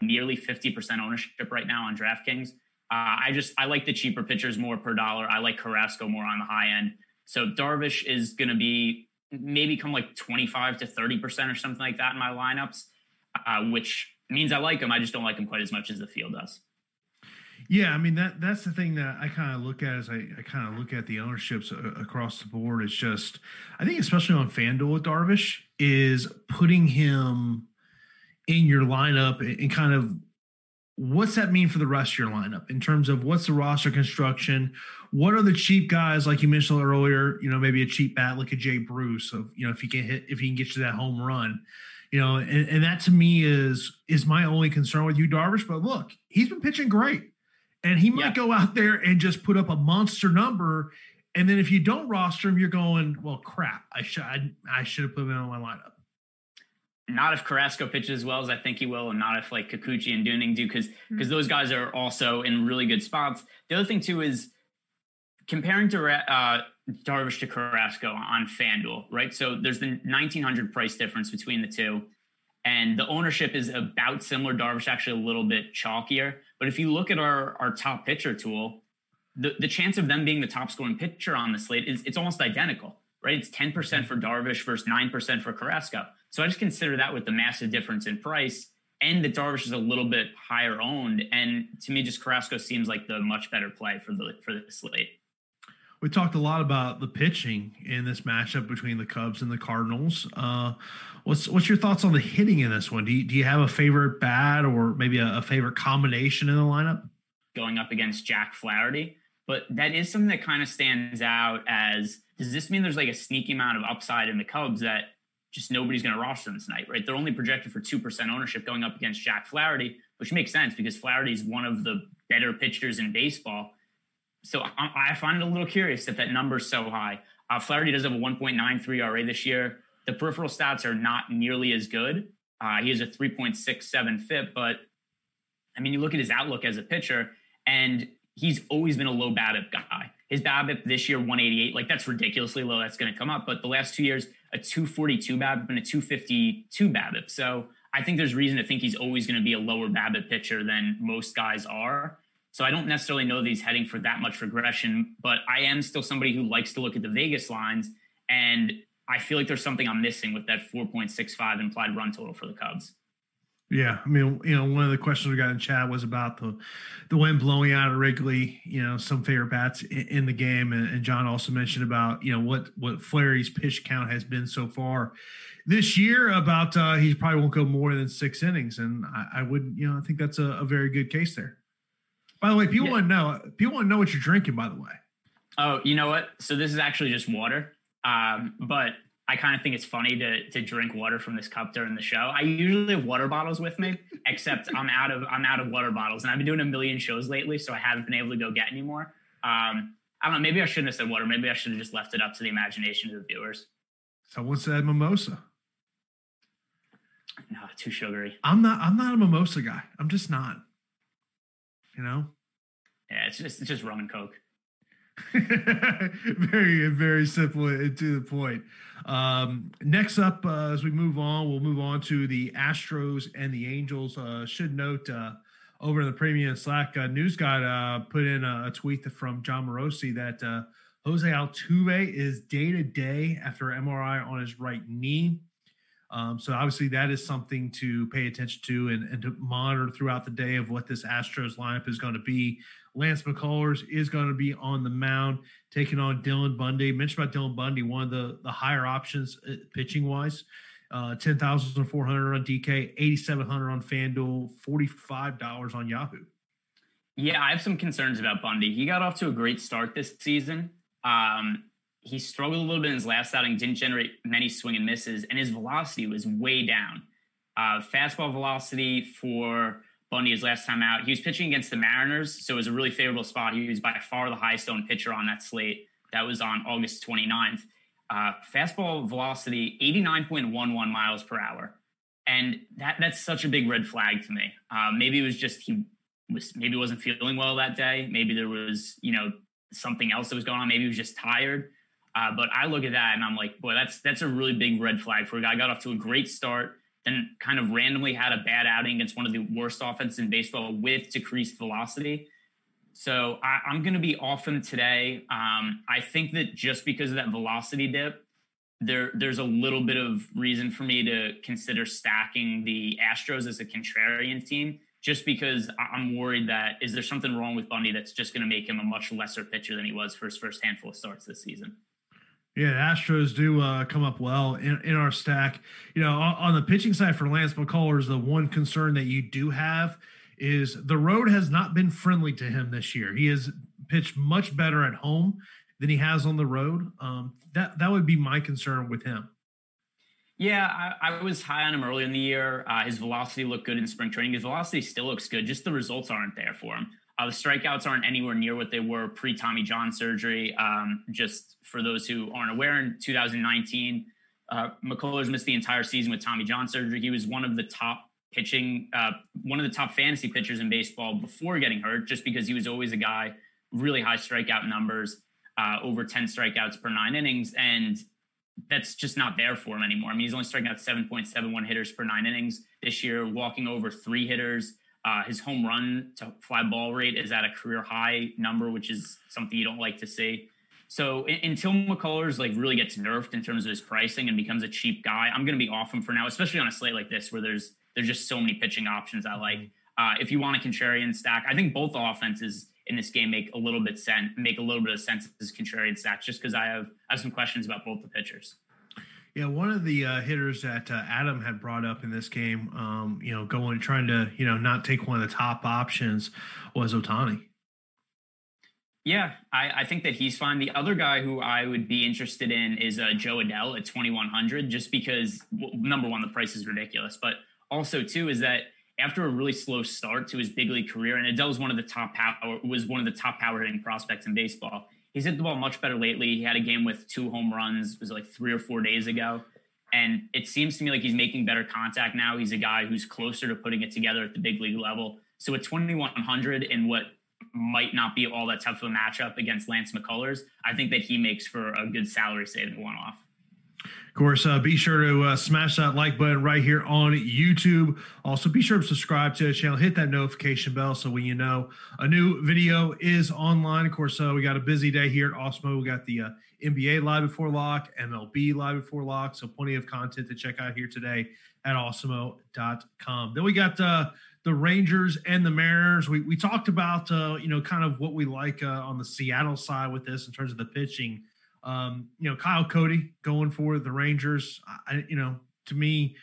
S2: Nearly 50% ownership right now on DraftKings. Uh, I just I like the cheaper pitchers more per dollar. I like Carrasco more on the high end. So Darvish is going to be maybe come like 25 to 30 percent or something like that in my lineups, uh, which means I like him. I just don't like him quite as much as the field does.
S1: Yeah, I mean that that's the thing that I kind of look at as I, I kind of look at the ownerships across the board. It's just I think especially on FanDuel with Darvish is putting him in your lineup and kind of what's that mean for the rest of your lineup in terms of what's the roster construction? What are the cheap guys like you mentioned earlier? You know, maybe a cheap bat like a Jay Bruce. So you know, if he can hit, if he can get you that home run, Yu know, and, and that to me is is my only concern with you, Darvish. But look, he's been pitching great, and he might yeah. go out there and just put up a monster number. And then if you don't roster him, you're going, well, crap. I should I, I should have put him in my lineup
S2: not if Carrasco pitches as well as I think he will, and not if like Kikuchi and Dunning do, because because mm-hmm. those guys are also in really good spots. The other thing too is comparing to uh, Darvish to Carrasco on FanDuel, right? So there's the 1900 price difference between the two, and the ownership is about similar. Darvish actually a little bit chalkier, but if you look at our our top pitcher tool, the the chance of them being the top scoring pitcher on the slate is it's almost identical right? It's 10% for Darvish versus 9% for Carrasco. So I just consider that with the massive difference in price and that Darvish is a little bit higher owned. And to me, just Carrasco seems like the much better play for the for the slate.
S1: We talked a lot about the pitching in this matchup between the Cubs and the Cardinals. Uh, what's what's your thoughts on the hitting in this one? Do you, do you have a favorite bat or maybe a, a favorite combination in the lineup?
S2: Going up against Jack Flaherty, but that is something that kind of stands out as does this mean there's like a sneaky amount of upside in the Cubs that just nobody's going to roster them tonight, right? They're only projected for 2% ownership going up against Jack Flaherty, which makes sense because Flaherty is one of the better pitchers in baseball. So I, I find it a little curious that that number's so high. Uh, Flaherty does have a 1.93 ERA this year. The peripheral stats are not nearly as good. Uh, he has a 3.67 FIP, but I mean, you look at his outlook as a pitcher, and he's always been a low BABIP guy. His BABIP this year, 188, like that's ridiculously low. That's going to come up. But the last two years, a 242 BABIP and a 252 BABIP. So I think there's reason to think he's always going to be a lower BABIP pitcher than most guys are. So I don't necessarily know that he's heading for that much regression, but I am still somebody who likes to look at the Vegas lines. And I feel like there's something I'm missing with that 4.65 implied run total for the Cubs.
S1: Yeah, I mean, you know, one of the questions we got in chat was about the the wind blowing out of Wrigley. You know, some favorite bats in, in the game, and, and, John also mentioned about you know what what Flaherty's pitch count has been so far this year. About uh, he probably won't go more than six innings, and I, I would you know I think that's a, a, very good case there. By the way, people yeah. want to know people want to know what you're drinking. By the way,
S2: oh, you know what? So this is actually just water, um, but I kind of think it's funny to to drink water from this cup during the show. I usually have water bottles with me, except I'm out of I'm out of water bottles, and I've been doing a million shows lately, so I haven't been able to go get any more. Um, I don't know. Maybe I shouldn't have said water. Maybe I should have just left it up to the imagination of the viewers.
S1: Someone said mimosa.
S2: No, too sugary.
S1: I'm not. I'm not a mimosa guy. I'm just not. You know.
S2: Yeah, it's just it's just rum and coke.
S1: very very simple and to the point. Um, next up, uh, as we move on, we'll move on to the Astros and the Angels. Uh, should note uh, over in the Premium Slack, uh, News got uh, put in a, tweet from Jon Morosi that uh, Jose Altuve is day to day after MRI on his right knee. Um, so obviously that is something to pay attention to and, and to monitor throughout the day of what this Astros lineup is going to be. Lance McCullers is going to be on the mound, taking on Dylan Bundy. Mentioned about Dylan Bundy, one of the, the higher options uh, pitching wise. Uh, 10,400 on DK, 8,700 on FanDuel, $45 on Yahoo.
S2: Yeah, I have some concerns about Bundy. He got off to a great start this season. Um, he struggled a little bit in his last outing, didn't generate many swing and misses, and his velocity was way down. Uh, fastball velocity for Bundy his last time out. He was pitching against the Mariners, so it was a really favorable spot. He was by far the highest owned pitcher on that slate. That was on August 29th. Uh, fastball velocity 89.11 miles per hour, and that that's such a big red flag to me. Uh, maybe it was just he was maybe wasn't feeling well that day. Maybe there was you know something else that was going on. Maybe he was just tired. Uh, but I look at that and I'm like, boy, that's that's a really big red flag for a guy. Got off to a great start then kind of randomly had a bad outing against one of the worst offenses in baseball with decreased velocity. So I, am going to be off him today. Um, I think that just because of that velocity dip, there there's a little bit of reason for me to consider stacking the Astros as a contrarian team. Just because I'm worried that is there something wrong with Bundy that's just going to make him a much lesser pitcher than he was for his first handful of starts this season.
S1: Yeah, Astros do uh, come up well in, in our stack. You know, on, on the pitching side for Lance McCullers, the one concern that you do have is the road has not been friendly to him this year. He has pitched much better at home than he has on the road. Um, that that would be my concern with him.
S2: Yeah, I, I was high on him early in the year. Uh, his velocity looked good in spring training. His velocity still looks good. Just the results aren't there for him. Uh, the strikeouts aren't anywhere near what they were pre Tommy John surgery. Um, just for those who aren't aware, in 2019, uh, McCullers missed the entire season with Tommy John surgery. He was one of the top pitching, uh, one of the top fantasy pitchers in baseball before getting hurt, just because he was always a guy, really high strikeout numbers, uh, over 10 strikeouts per nine innings. And that's just not there for him anymore. I mean, he's only striking out 7.71 hitters per nine innings this year, walking over three hitters uh, his home run to fly ball rate is at a career high number, which is something you don't like to see. So until McCullers like really gets nerfed in terms of his pricing and becomes a cheap guy, I'm going to be off him for now, especially on a slate like this where there's there's just so many pitching options I like. Uh, if you want a contrarian stack, I think both offenses in this game make a little bit sense, make a little bit of sense as contrarian stacks, just because I have I have some questions about both the pitchers.
S1: Yeah, one of the uh, hitters that uh, Adam had brought up in this game, um, you know, going trying to you know not take one of the top options was Ohtani.
S2: Yeah, I, I, think that he's fine. The other guy who I would be interested in is uh, Jo Adell at 2100, just because number one, the price is ridiculous, but also too is that after a really slow start to his big league career, and Adell was one of the top power was one of the top power hitting prospects in baseball. He's hit the ball much better lately. He had a game with two home runs, It was like three or four days ago. And it seems to me like he's making better contact now. He's a guy who's closer to putting it together at the big league level. So at 2100 in what might not be all that tough of a matchup against Lance McCullers, I think that he makes for a good salary saving one off.
S1: Of course, uh, be sure to uh, smash that like button right here on YouTube. Also, be sure to subscribe to the channel, hit that notification bell so when you know a new video is online. Of course, uh, we got a busy day here at Awesemo. We got the uh, NBA live before lock, MLB live before lock, so plenty of content to check out here today at awesemo.com. Then we got uh, the Rangers and the Mariners. We, we talked about, uh, you know, kind of what we like on the Seattle side with this in terms of the pitching. Um, you know, Kyle Cody going for the Rangers. I, you know, to me,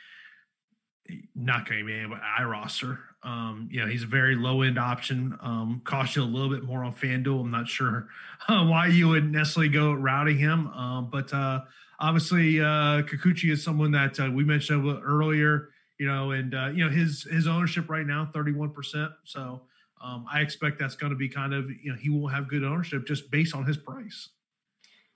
S1: not going to be able I roster. Um, you know, he's a very low end option. Um, cost you a little bit more on FanDuel. I'm not sure uh, why you would necessarily go routing him. Um, but uh, obviously, uh, Kikuchi is someone that uh, we mentioned earlier. You know, and uh, you know his his ownership right now 31 percent. So um, I expect that's going to be kind of you know he will have good ownership just based on his price.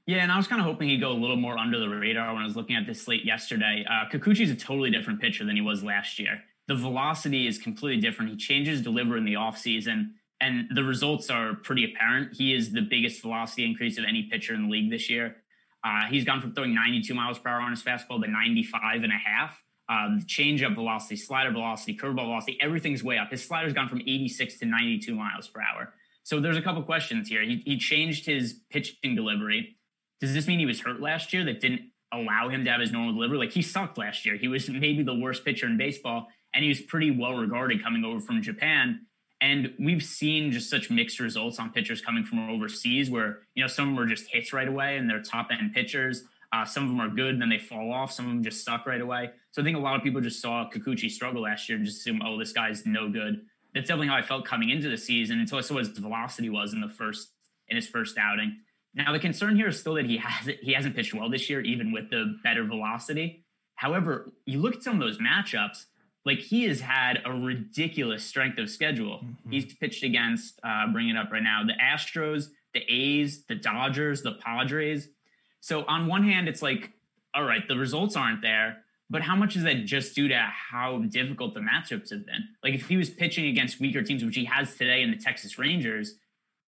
S2: Yeah, and I was kind of hoping he'd go a little more under the radar when I was looking at this slate yesterday. Uh, Kikuchi's a totally different pitcher than he was last year. The velocity is completely different. He changes deliver in the offseason, and the results are pretty apparent. He is the biggest velocity increase of any pitcher in the league this year. Uh, he's gone from throwing 92 miles per hour on his fastball to 95 and a half. Um, changeup velocity, slider velocity, curveball velocity, everything's way up. His slider's gone from 86 to 92 miles per hour. So there's a couple questions here. He, he changed his pitching delivery does this mean he was hurt last year that didn't allow him to have his normal delivery? Like he sucked last year. He was maybe the worst pitcher in baseball, and he was pretty well regarded coming over from Japan. And we've seen just such mixed results on pitchers coming from overseas, where you know some of them are just hits right away, and they're top end pitchers. Uh, some of them are good, then they fall off. Some of them just suck right away. So I think a lot of people just saw Kikuchi struggle last year and just assume, oh, this guy's no good. That's definitely how I felt coming into the season until I saw what his velocity was in the first in his first outing. Now the concern here is still that he hasn't he hasn't pitched well this year, even with the better velocity. However, you look at some of those matchups, like he has had a ridiculous strength of schedule. Mm-hmm. He's pitched against, uh, bring it up right now, the Astros, the A's, the Dodgers, the Padres. So on one hand, it's like, all right, the results aren't there, but how much is that just due to how difficult the matchups have been? Like if he was pitching against weaker teams, which he has today in the Texas Rangers,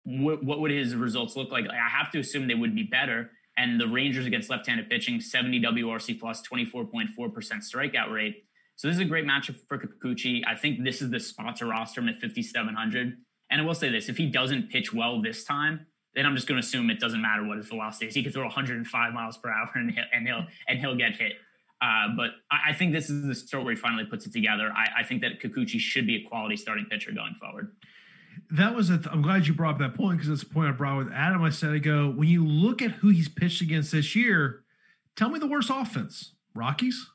S2: what, what would his results look like? I have to assume they would be better. And the Rangers against left-handed pitching, 70 WRC plus, 24.4% strikeout rate. So this is a great matchup for Kikuchi. I think this is the spot to roster him at 5,700. And I will say this: if he doesn't pitch well this time, then I'm just going to assume it doesn't matter what his velocity is. He could throw 105 miles per hour and he'll and he'll, and he'll get hit. Uh, but I, I, think this is the start where he finally puts it together. I, I think that Kikuchi should be a quality starting pitcher going forward
S1: that was a. I'm glad you brought up that point because that's the point I brought with Adam. I said I go when you look at who he's pitched against this year. Tell me the worst offense, Rockies.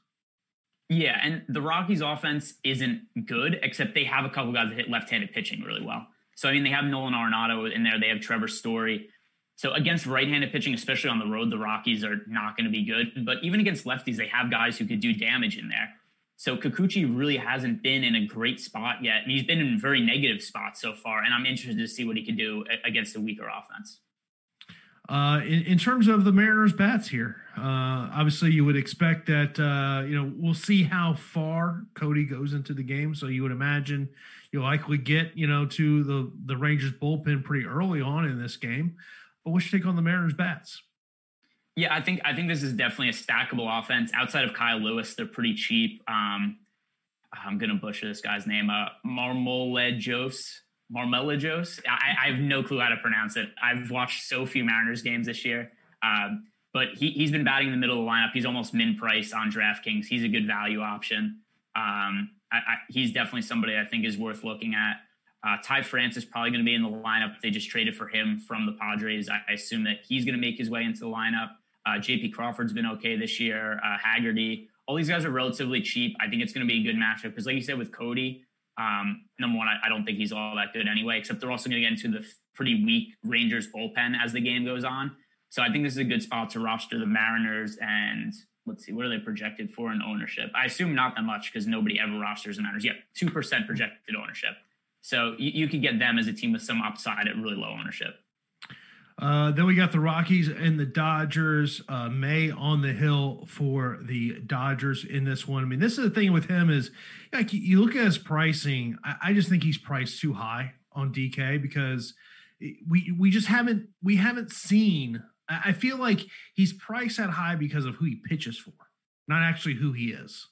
S2: Yeah, and the Rockies' offense isn't good, except they have a couple guys that hit left-handed pitching really well. So I mean, they have Nolan Arenado in there. They have Trevor Story. So against right-handed pitching, especially on the road, the Rockies are not going to be good. But even against lefties, they have guys who could do damage in there. So Kikuchi really hasn't been in a great spot yet. And he's been in very negative spots so far. And I'm interested to see what he can do against a weaker offense.
S1: Uh, in, in, terms of the Mariners' bats here, uh, obviously you would expect that uh, you know we'll see how far Cody goes into the game. So you would imagine you'll likely get you know to the the Rangers bullpen pretty early on in this game. But what's your take on the Mariners' bats?
S2: Yeah, I think I think this is definitely a stackable offense. Outside of Kyle Lewis, they're pretty cheap. Um, I'm gonna butcher this guy's name. Uh, Marmolejos. I, I have no clue how to pronounce it. I've watched so few Mariners games this year. Um, but he, he's been batting in the middle of the lineup. He's almost min price on DraftKings. He's a good value option. Um, I, I, he's definitely somebody I think is worth looking at. Uh, Ty France is probably going to be in the lineup. They just traded for him from the Padres. I, I assume that he's going to make his way into the lineup. Uh, JP Crawford's been okay this year. Uh, Haggerty, all these guys are relatively cheap. I think it's going to be a good matchup because, like you said, with Cody, um, number one, I, I, don't think he's all that good anyway. Except they're also going to get into the pretty weak Rangers bullpen as the game goes on. So I think this is a good spot to roster the Mariners and let's see, what are they projected for in ownership? I assume not that much because nobody ever rosters the Mariners. Yep, two percent projected ownership. So you, you could get them as a team with some upside at really low ownership.
S1: Uh, then we got the Rockies and the Dodgers. Uh, May on the hill for the Dodgers in this one. I mean, this is the thing with him is like you look at his pricing. I, I just think he's priced too high on DK because we we just haven't we haven't seen I feel like he's priced that high because of who he pitches for, not actually who he is.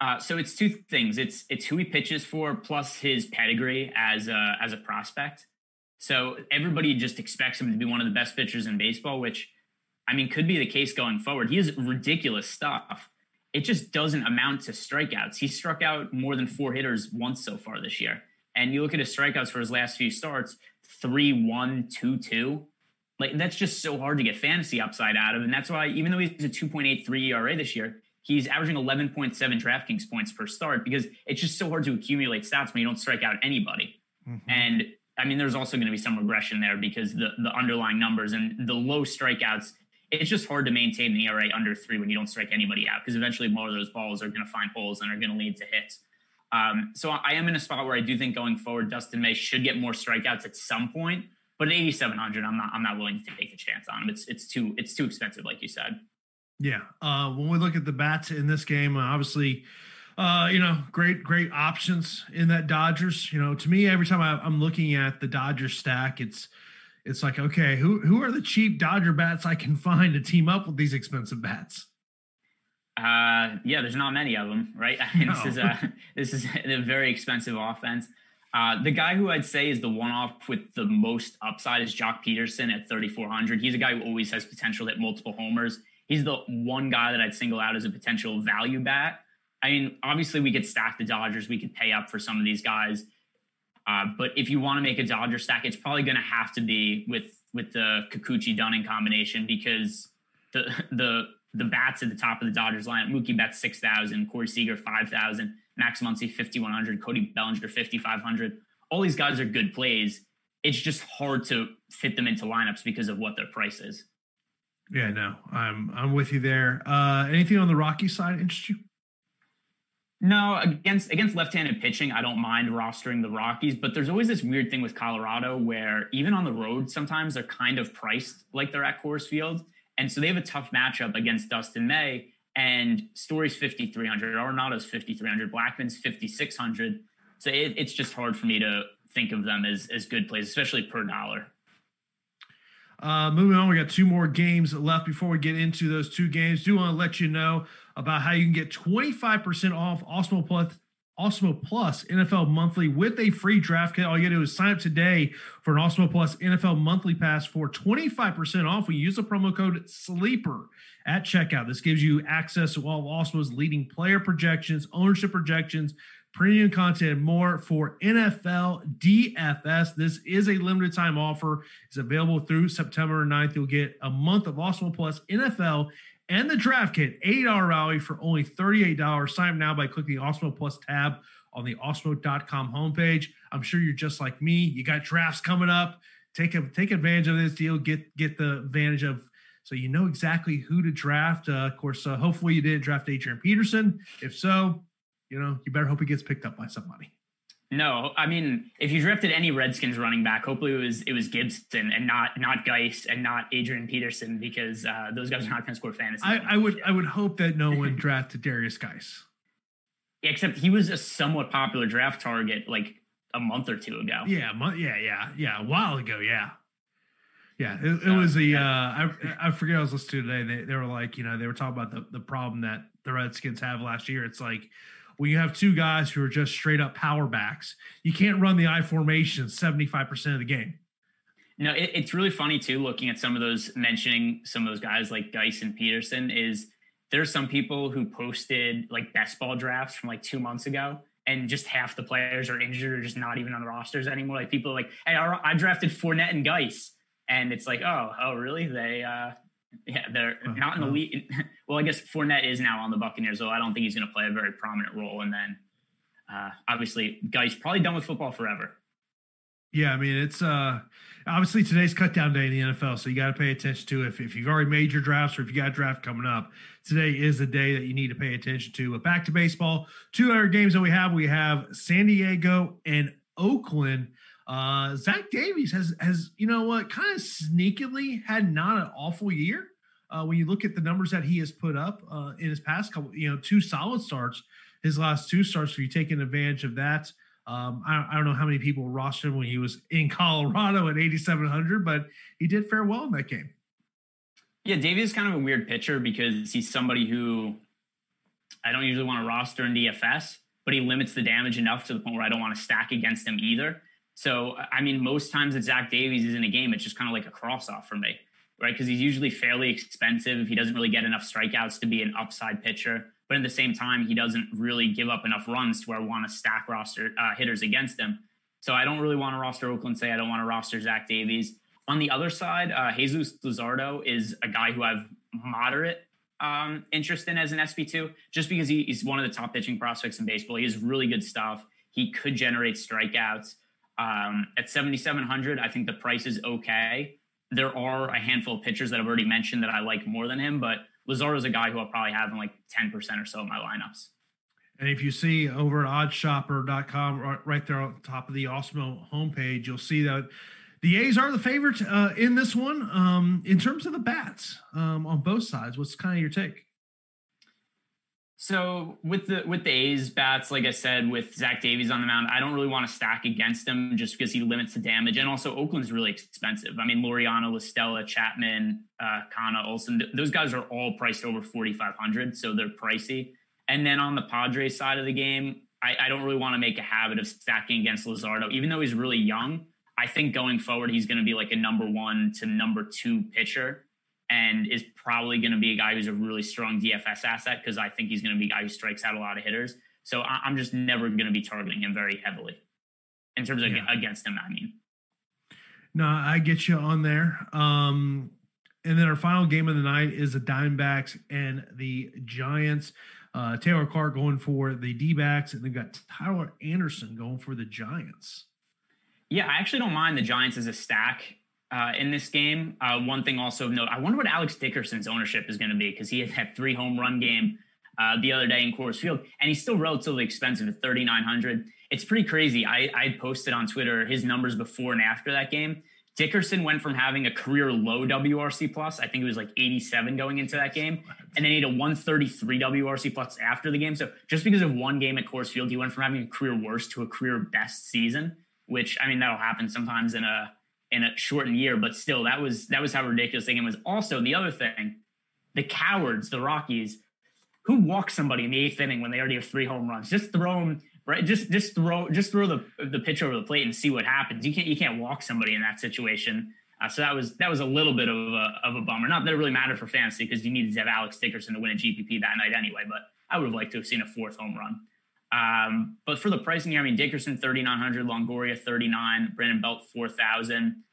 S2: Uh, so it's two things. It's it's who he pitches for plus his pedigree as a as a prospect. So everybody just expects him to be one of the best pitchers in baseball, which I mean could be the case going forward. He has ridiculous stuff. It just doesn't amount to strikeouts. He struck out more than four hitters once so far this year. And you look at his strikeouts for his last few starts, three, one, two, two. Like that's just so hard to get fantasy upside out of. And that's why, even though he's a 2.83 ERA this year, he's averaging 11.7 DraftKings points per start because it's just so hard to accumulate stats when you don't strike out anybody. Mm-hmm. And I mean, there's also going to be some regression there because the the underlying numbers and the low strikeouts. It's just hard to maintain the ERA under three when you don't strike anybody out because eventually more of those balls are going to find holes and are going to lead to hits. Um, so I am in a spot where I do think going forward, Dustin May should get more strikeouts at some point. But at 8,700, I'm not I'm not willing to take the chance on him. It's it's too it's too expensive, like you said.
S1: Yeah. Uh, when we look at the bats in this game, obviously, uh, you know, great great options in that Dodgers. You know, to me, every time I, I'm looking at the Dodgers stack, it's it's like, okay, who who are the cheap Dodger bats I can find to team up with these expensive bats?
S2: Uh, yeah, there's not many of them, right? I mean, no. This is a this is a very expensive offense. Uh, the guy who I'd say is the one off with the most upside is Joc Pederson at 3,400. He's a guy who always has potential to hit multiple homers. He's the one guy that I'd single out as a potential value bat. I mean, obviously, we could stack the Dodgers. We could pay up for some of these guys. Uh, but if you want to make a Dodger stack, it's probably going to have to be with with the Kikuchi Dunning combination because the the the bats at the top of the Dodgers lineup, Mookie Betts six thousand, Corey Seager five thousand. Max Muncy 5,100, Cody Bellinger 5,500. All these guys are good plays. It's just hard to fit them into lineups because of what their price is.
S1: Yeah, no, I'm I'm with you there. Uh, anything on the Rocky side interest you?
S2: No, against against left-handed pitching, I don't mind rostering the Rockies, but there's always this weird thing with Colorado where even on the road, sometimes they're kind of priced like they're at Coors Field, and so they have a tough matchup against Dustin May and Story's 5,300, Arenado's 5,300, Blackmon's 5,600. So it, it's just hard for me to think of them as, as good plays, especially per dollar.
S1: Uh, moving on, we got two more games left before we get into those two games. Do want to let you know about how you can get 25% off Awesemo Plus, Awesemo Plus NFL Monthly with a free draft kit. All you got to do is sign up today for an Awesemo Plus NFL Monthly Pass for 25% off you use the promo code SLEEPER at checkout. This gives you access to all of Awesemo's leading player projections, ownership projections, premium content, and more for NFL DFS. This is a limited time offer. It's available through September 9th. You'll get a month of Awesemo Plus NFL and the draft kit, $8 rally for only $38. Sign up now by clicking the Awesemo Plus tab on the awesemo.com homepage. I'm sure you're just like me. You got drafts coming up. Take a, take advantage of this deal. Get get the advantage of so you know exactly who to draft. Uh, of course, uh, hopefully you didn't draft Adrian Peterson. If so, you know you better hope he gets picked up by somebody.
S2: No, I mean, if you drafted any Redskins running back, hopefully it was it was Gibson and not not Guice and not Adrian Peterson because uh, those guys are not going to score fantasy.
S1: I, I would I would hope that no one drafted Derrius Guice.
S2: Except he was a somewhat popular draft target like a month or two ago.
S1: Yeah, yeah, yeah, yeah, a while ago. Yeah, yeah, it, it was the uh, I I forget I was listening to today. They they were like, you know, they were talking about the the problem that the Redskins have last year. It's like when you have two guys who are just straight up power backs. You can't run the I formation 75% of the game.
S2: No, it, it's really funny too, looking at some of those, mentioning some of those guys like Guice and Peterson, is there's some people who posted like best ball drafts from like two months ago and just half the players are injured or just not even on the rosters anymore. Like people are like, hey, I, I drafted Fournette and Guice. And it's like, oh, oh, really? They, uh, yeah, they're not in the league. well, I guess Fournette is now on the Buccaneers, so I don't think he's going to play a very prominent role. And then, uh, obviously, guys probably done with football forever.
S1: Yeah, I mean it's uh obviously today's cut down day in the NFL, so you got to pay attention to if if you've already made your drafts or if you got a draft coming up. Today is the day that you need to pay attention to. But back to baseball, two other games that we have. We have San Diego and Oakland. Uh Zach Davies has has you know what kind of sneakily had not an awful year. Uh, when you look at the numbers that he has put up uh, in his past couple, you know, two solid starts, his last two starts, so you're taking advantage of that. Um, I, I, don't know how many people rostered him when he was in Colorado at 8,700, but he did fare well in that game.
S2: Yeah, Davies is kind of a weird pitcher because he's somebody who I don't usually want to roster in DFS, but he limits the damage enough to the point where I don't want to stack against him either. So, I mean, most times that Zach Davies is in a game, it's just kind of like a cross off for me, right? Because he's usually fairly expensive. If he doesn't really get enough strikeouts to be an upside pitcher but at the same time, he doesn't really give up enough runs to where I want to stack roster uh, hitters against him. So I don't really want to roster Oakland. Say I don't want to roster Zach Davies. On the other side, uh, Jesus Luzardo is a guy who I've moderate um, interest in as an SP2, just because he, he's one of the top pitching prospects in baseball. He has really good stuff. He could generate strikeouts. Um, at 7,700, I think the price is okay. There are a handful of pitchers that I've already mentioned that I like more than him, but Luzardo is a guy who I'll probably have in like 10% or so of my lineups.
S1: And if you see over at oddshopper.com, right there on top of the Awesemo homepage, you'll see that the A's are the favorite uh, in this one. Um, in terms of the bats um, on both sides, what's kind of your take?
S2: So with the with the A's bats, like I said, with Zach Davies on the mound, I don't really want to stack against him just because he limits the damage. And also Oakland's really expensive. I mean, Laureano, La Stella, Chapman, uh, Canha, Olson, th- those guys are all priced over 4,500. So they're pricey. And then on the Padres side of the game, I, I don't really want to make a habit of stacking against Luzardo, even though he's really young. I think going forward, he's going to be like a number one to number two pitcher and is probably going to be a guy who's a really strong DFS asset because I think he's going to be a guy who strikes out a lot of hitters. So I'm just never going to be targeting him very heavily in terms of yeah. against him. I mean,
S1: no, I get you on there. Um, and then our final game of the night is the Diamondbacks and the Giants. Uh, Taylor Clarke going for the D backs, and they've got Tyler Anderson going for the Giants.
S2: Yeah, I actually don't mind the Giants as a stack uh, in this game. Uh, one thing also of note, I wonder what Alex Dickerson's ownership is going to be because he had that three home run game uh, the other day in Coors Field, and he's still relatively expensive at 3,900. It's pretty crazy. I, I posted on Twitter his numbers before and after that game. Dickerson went from having a career low WRC plus, I think it was like 87 going into that game, and then he had a 133 WRC plus after the game. So just because of one game at Coors Field, he went from having a career worst to a career best season, which I mean that'll happen sometimes in a in a shortened year, but still, that was that was how ridiculous the game was. Also, the other thing, the cowards, the Rockies, who walk somebody in the eighth inning when they already have three home runs, just throw them right. Just just throw just throw the the pitch over the plate and see what happens. You can't you can't walk somebody in that situation. Uh, so that was that was a little bit of a of a bummer. Not that it really mattered for fantasy because you needed to have Alex Dickerson to win a GPP that night anyway. But I would have liked to have seen a fourth home run. Um, but for the pricing here, I mean, Dickerson 3,900, Longoria 39, Brandon Belt 4,000.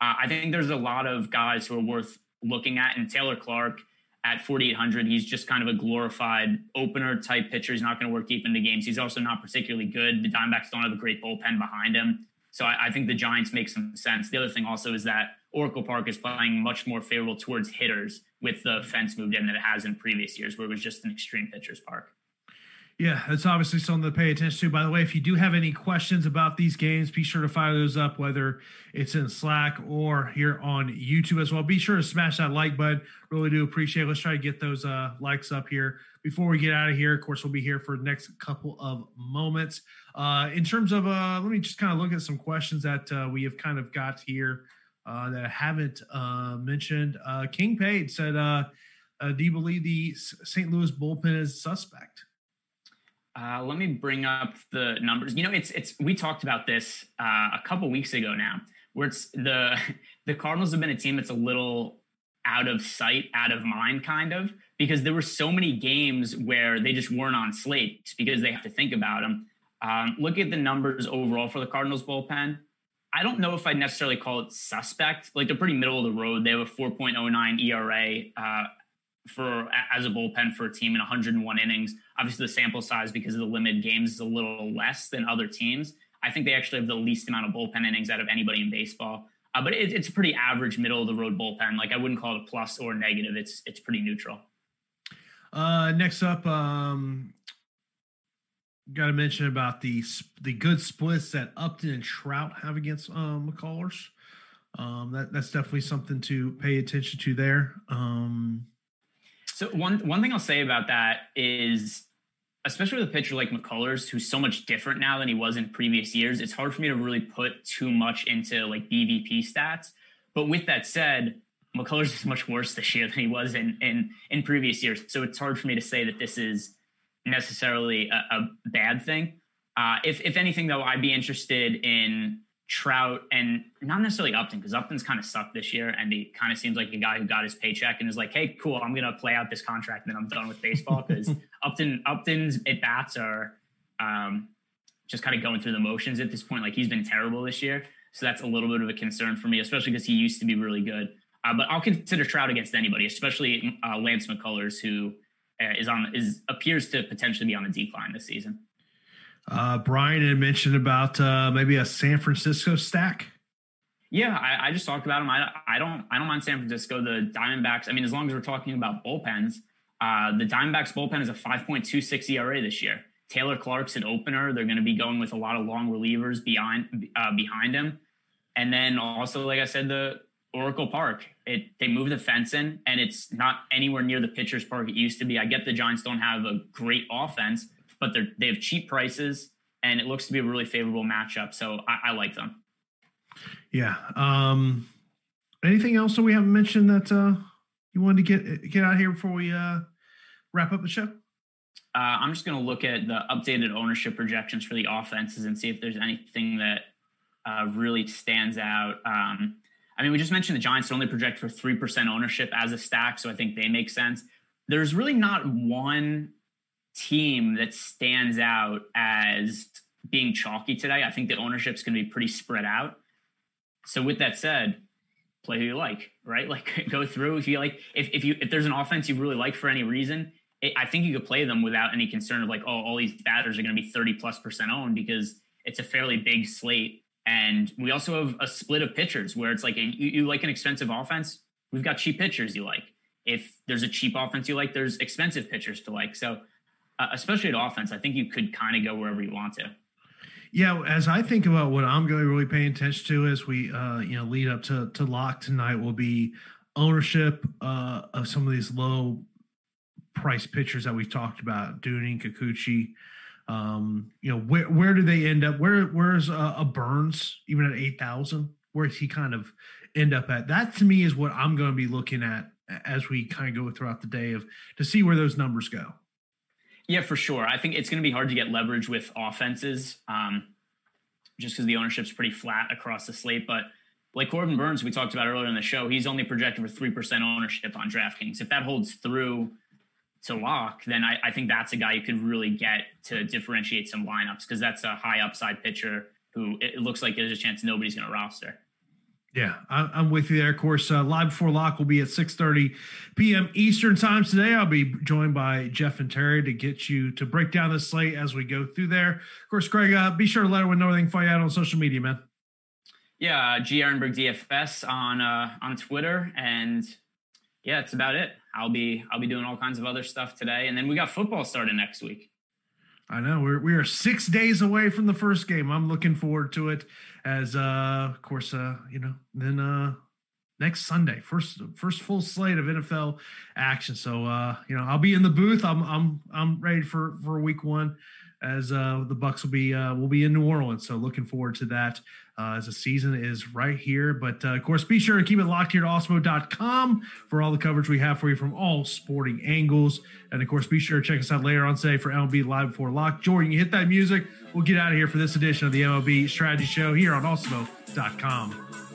S2: Uh, I think there's a lot of guys who are worth looking at. And Taylor Clarke at 4,800, he's just kind of a glorified opener type pitcher. He's not going to work deep into games. He's also not particularly good. The Diamondbacks don't have a great bullpen behind him. So I, I think the Giants make some sense. The other thing also is that Oracle Park is playing much more favorable towards hitters with the fence moved in than it has in previous years, where it was just an extreme pitcher's park.
S1: Yeah, that's obviously something to pay attention to. By the way, if you do have any questions about these games, be sure to fire those up, whether it's in Slack or here on YouTube as well. Be sure to smash that like button. Really do appreciate it. Let's try to get those uh, likes up here before we get out of here. Of course, we'll be here for the next couple of moments. Uh, in terms of, uh, let me just kind of look at some questions that uh, we have kind of got here uh, that I haven't uh, mentioned. King Paid said, Do you believe the St. Louis bullpen is suspect?
S2: Uh, let me bring up the numbers. You know, it's it's we talked about this uh, a couple weeks ago now, where it's the the Cardinals have been a team that's a little out of sight, out of mind, kind of, because there were so many games where they just weren't on slates because they have to think about them. Um, look at the numbers overall for the Cardinals bullpen. I don't know if I'd necessarily call it suspect. Like they're pretty middle of the road. They have a 4.09 ERA uh, for as a bullpen for a team in 101 innings. Obviously, the sample size because of the limited games is a little less than other teams. I think they actually have the least amount of bullpen innings out of anybody in baseball. Uh, but it, it's a pretty average, middle of the road bullpen. Like I wouldn't call it a plus or negative. It's it's pretty neutral.
S1: Uh, next up, um, got to mention about the the good splits that Upton and Trout have against um, McCullers. Um, that that's definitely something to pay attention to there. Um,
S2: so one one thing I'll say about that is, especially with a pitcher like McCullers, who's so much different now than he was in previous years, it's hard for me to really put too much into like BVP stats. But with that said, McCullers is much worse this year than he was in in in previous years. So it's hard for me to say that this is necessarily a, a bad thing. Uh, if if anything, though, I'd be interested in Trout and not necessarily Upton because Upton's kind of sucked this year, and he kind of seems like a guy who got his paycheck and is like, "Hey, cool, I'm gonna play out this contract, and then I'm done with baseball." Because Upton Upton's at bats are um, just kind of going through the motions at this point. Like he's been terrible this year, so that's a little bit of a concern for me, especially because he used to be really good. Uh, but I'll consider Trout against anybody, especially uh, Lance McCullers, who uh, is on is appears to potentially be on a decline this season.
S1: Uh, Brian had mentioned about uh, maybe a San Francisco stack.
S2: Yeah, I, I, just talked about them. I, I don't I don't mind San Francisco. The Diamondbacks. I mean, as long as we're talking about bullpens, uh, the Diamondbacks bullpen is a 5.26 ERA this year. Taylor Clarke's an opener. They're going to be going with a lot of long relievers behind uh, behind him, and then also, like I said, the Oracle Park. It they moved the fence in, and it's not anywhere near the pitcher's park it used to be. I get the Giants don't have a great offense, but they they have cheap prices, and it looks to be a really favorable matchup. So I, I like them.
S1: Yeah. Um, anything else that we haven't mentioned that uh, you wanted to get get out here before we uh, wrap up the show?
S2: Uh, I'm just going to look at the updated ownership projections for the offenses and see if there's anything that uh, really stands out. Um, I mean, we just mentioned the Giants only project for 3% ownership as a stack, so I think they make sense. There's really not one team that stands out as being chalky today. I think the ownership's going to be pretty spread out. So with that said, play who you like, right? Like go through if you like if if you if there's an offense you really like for any reason, it, I think you could play them without any concern of like, oh, all these batters are going to be 30 plus percent owned because it's a fairly big slate and we also have a split of pitchers where it's like a, you, you like an expensive offense, we've got cheap pitchers you like. If there's a cheap offense you like, there's expensive pitchers to like. So, uh, especially at offense, I think you could kind of go wherever you want to.
S1: Yeah, as I think about what I'm going to really pay attention to as we uh, you know lead up to to lock tonight will be ownership uh, of some of these low price pitchers that we've talked about, Dunning, Kikuchi, um, you know, where where do they end up? Where where's a, a Burnes even at eight thousand? Where's he kind of end up at? That to me is what I'm going to be looking at as we kind of go throughout the day of to see where those numbers go.
S2: Yeah, for sure. I think it's going to be hard to get leverage with offenses, um, just because the ownership's pretty flat across the slate. But like Corbin Burnes, we talked about earlier in the show, he's only projected for three percent ownership on DraftKings. If that holds through to lock, then I, I think that's a guy you could really get to differentiate some lineups because that's a high upside pitcher who it looks like there's a chance nobody's going to roster.
S1: Yeah, I'm with you there. Of course, uh, live before lock will be at 6:30 p.m. Eastern time today. I'll be joined by Jeff and Terry to get you to break down the slate as we go through there. Of course, Greg, uh, be sure to let everyone know anything find out on social media, man.
S2: Yeah, G Ehrenberg DFS on uh, on Twitter, and yeah, that's about it. I'll be I'll be doing all kinds of other stuff today, and then we got football starting next week.
S1: I know we're we are six days away from the first game. I'm looking forward to it. As uh, of course, uh, you know, then uh, next Sunday, first first full slate of NFL action. So uh, you know, I'll be in the booth. I'm I'm I'm ready for for week one as uh, the Bucks will be uh, will be in New Orleans. So looking forward to that uh, as the season is right here. But uh, of course, be sure to keep it locked here to Awesemo.com for all the coverage we have for you from all sporting angles. And of course, be sure to check us out later on today for MLB Live Before Lock. Jordan, you hit that music. We'll get out of here for this edition of the MLB Strategy Show here on Awesemo.com.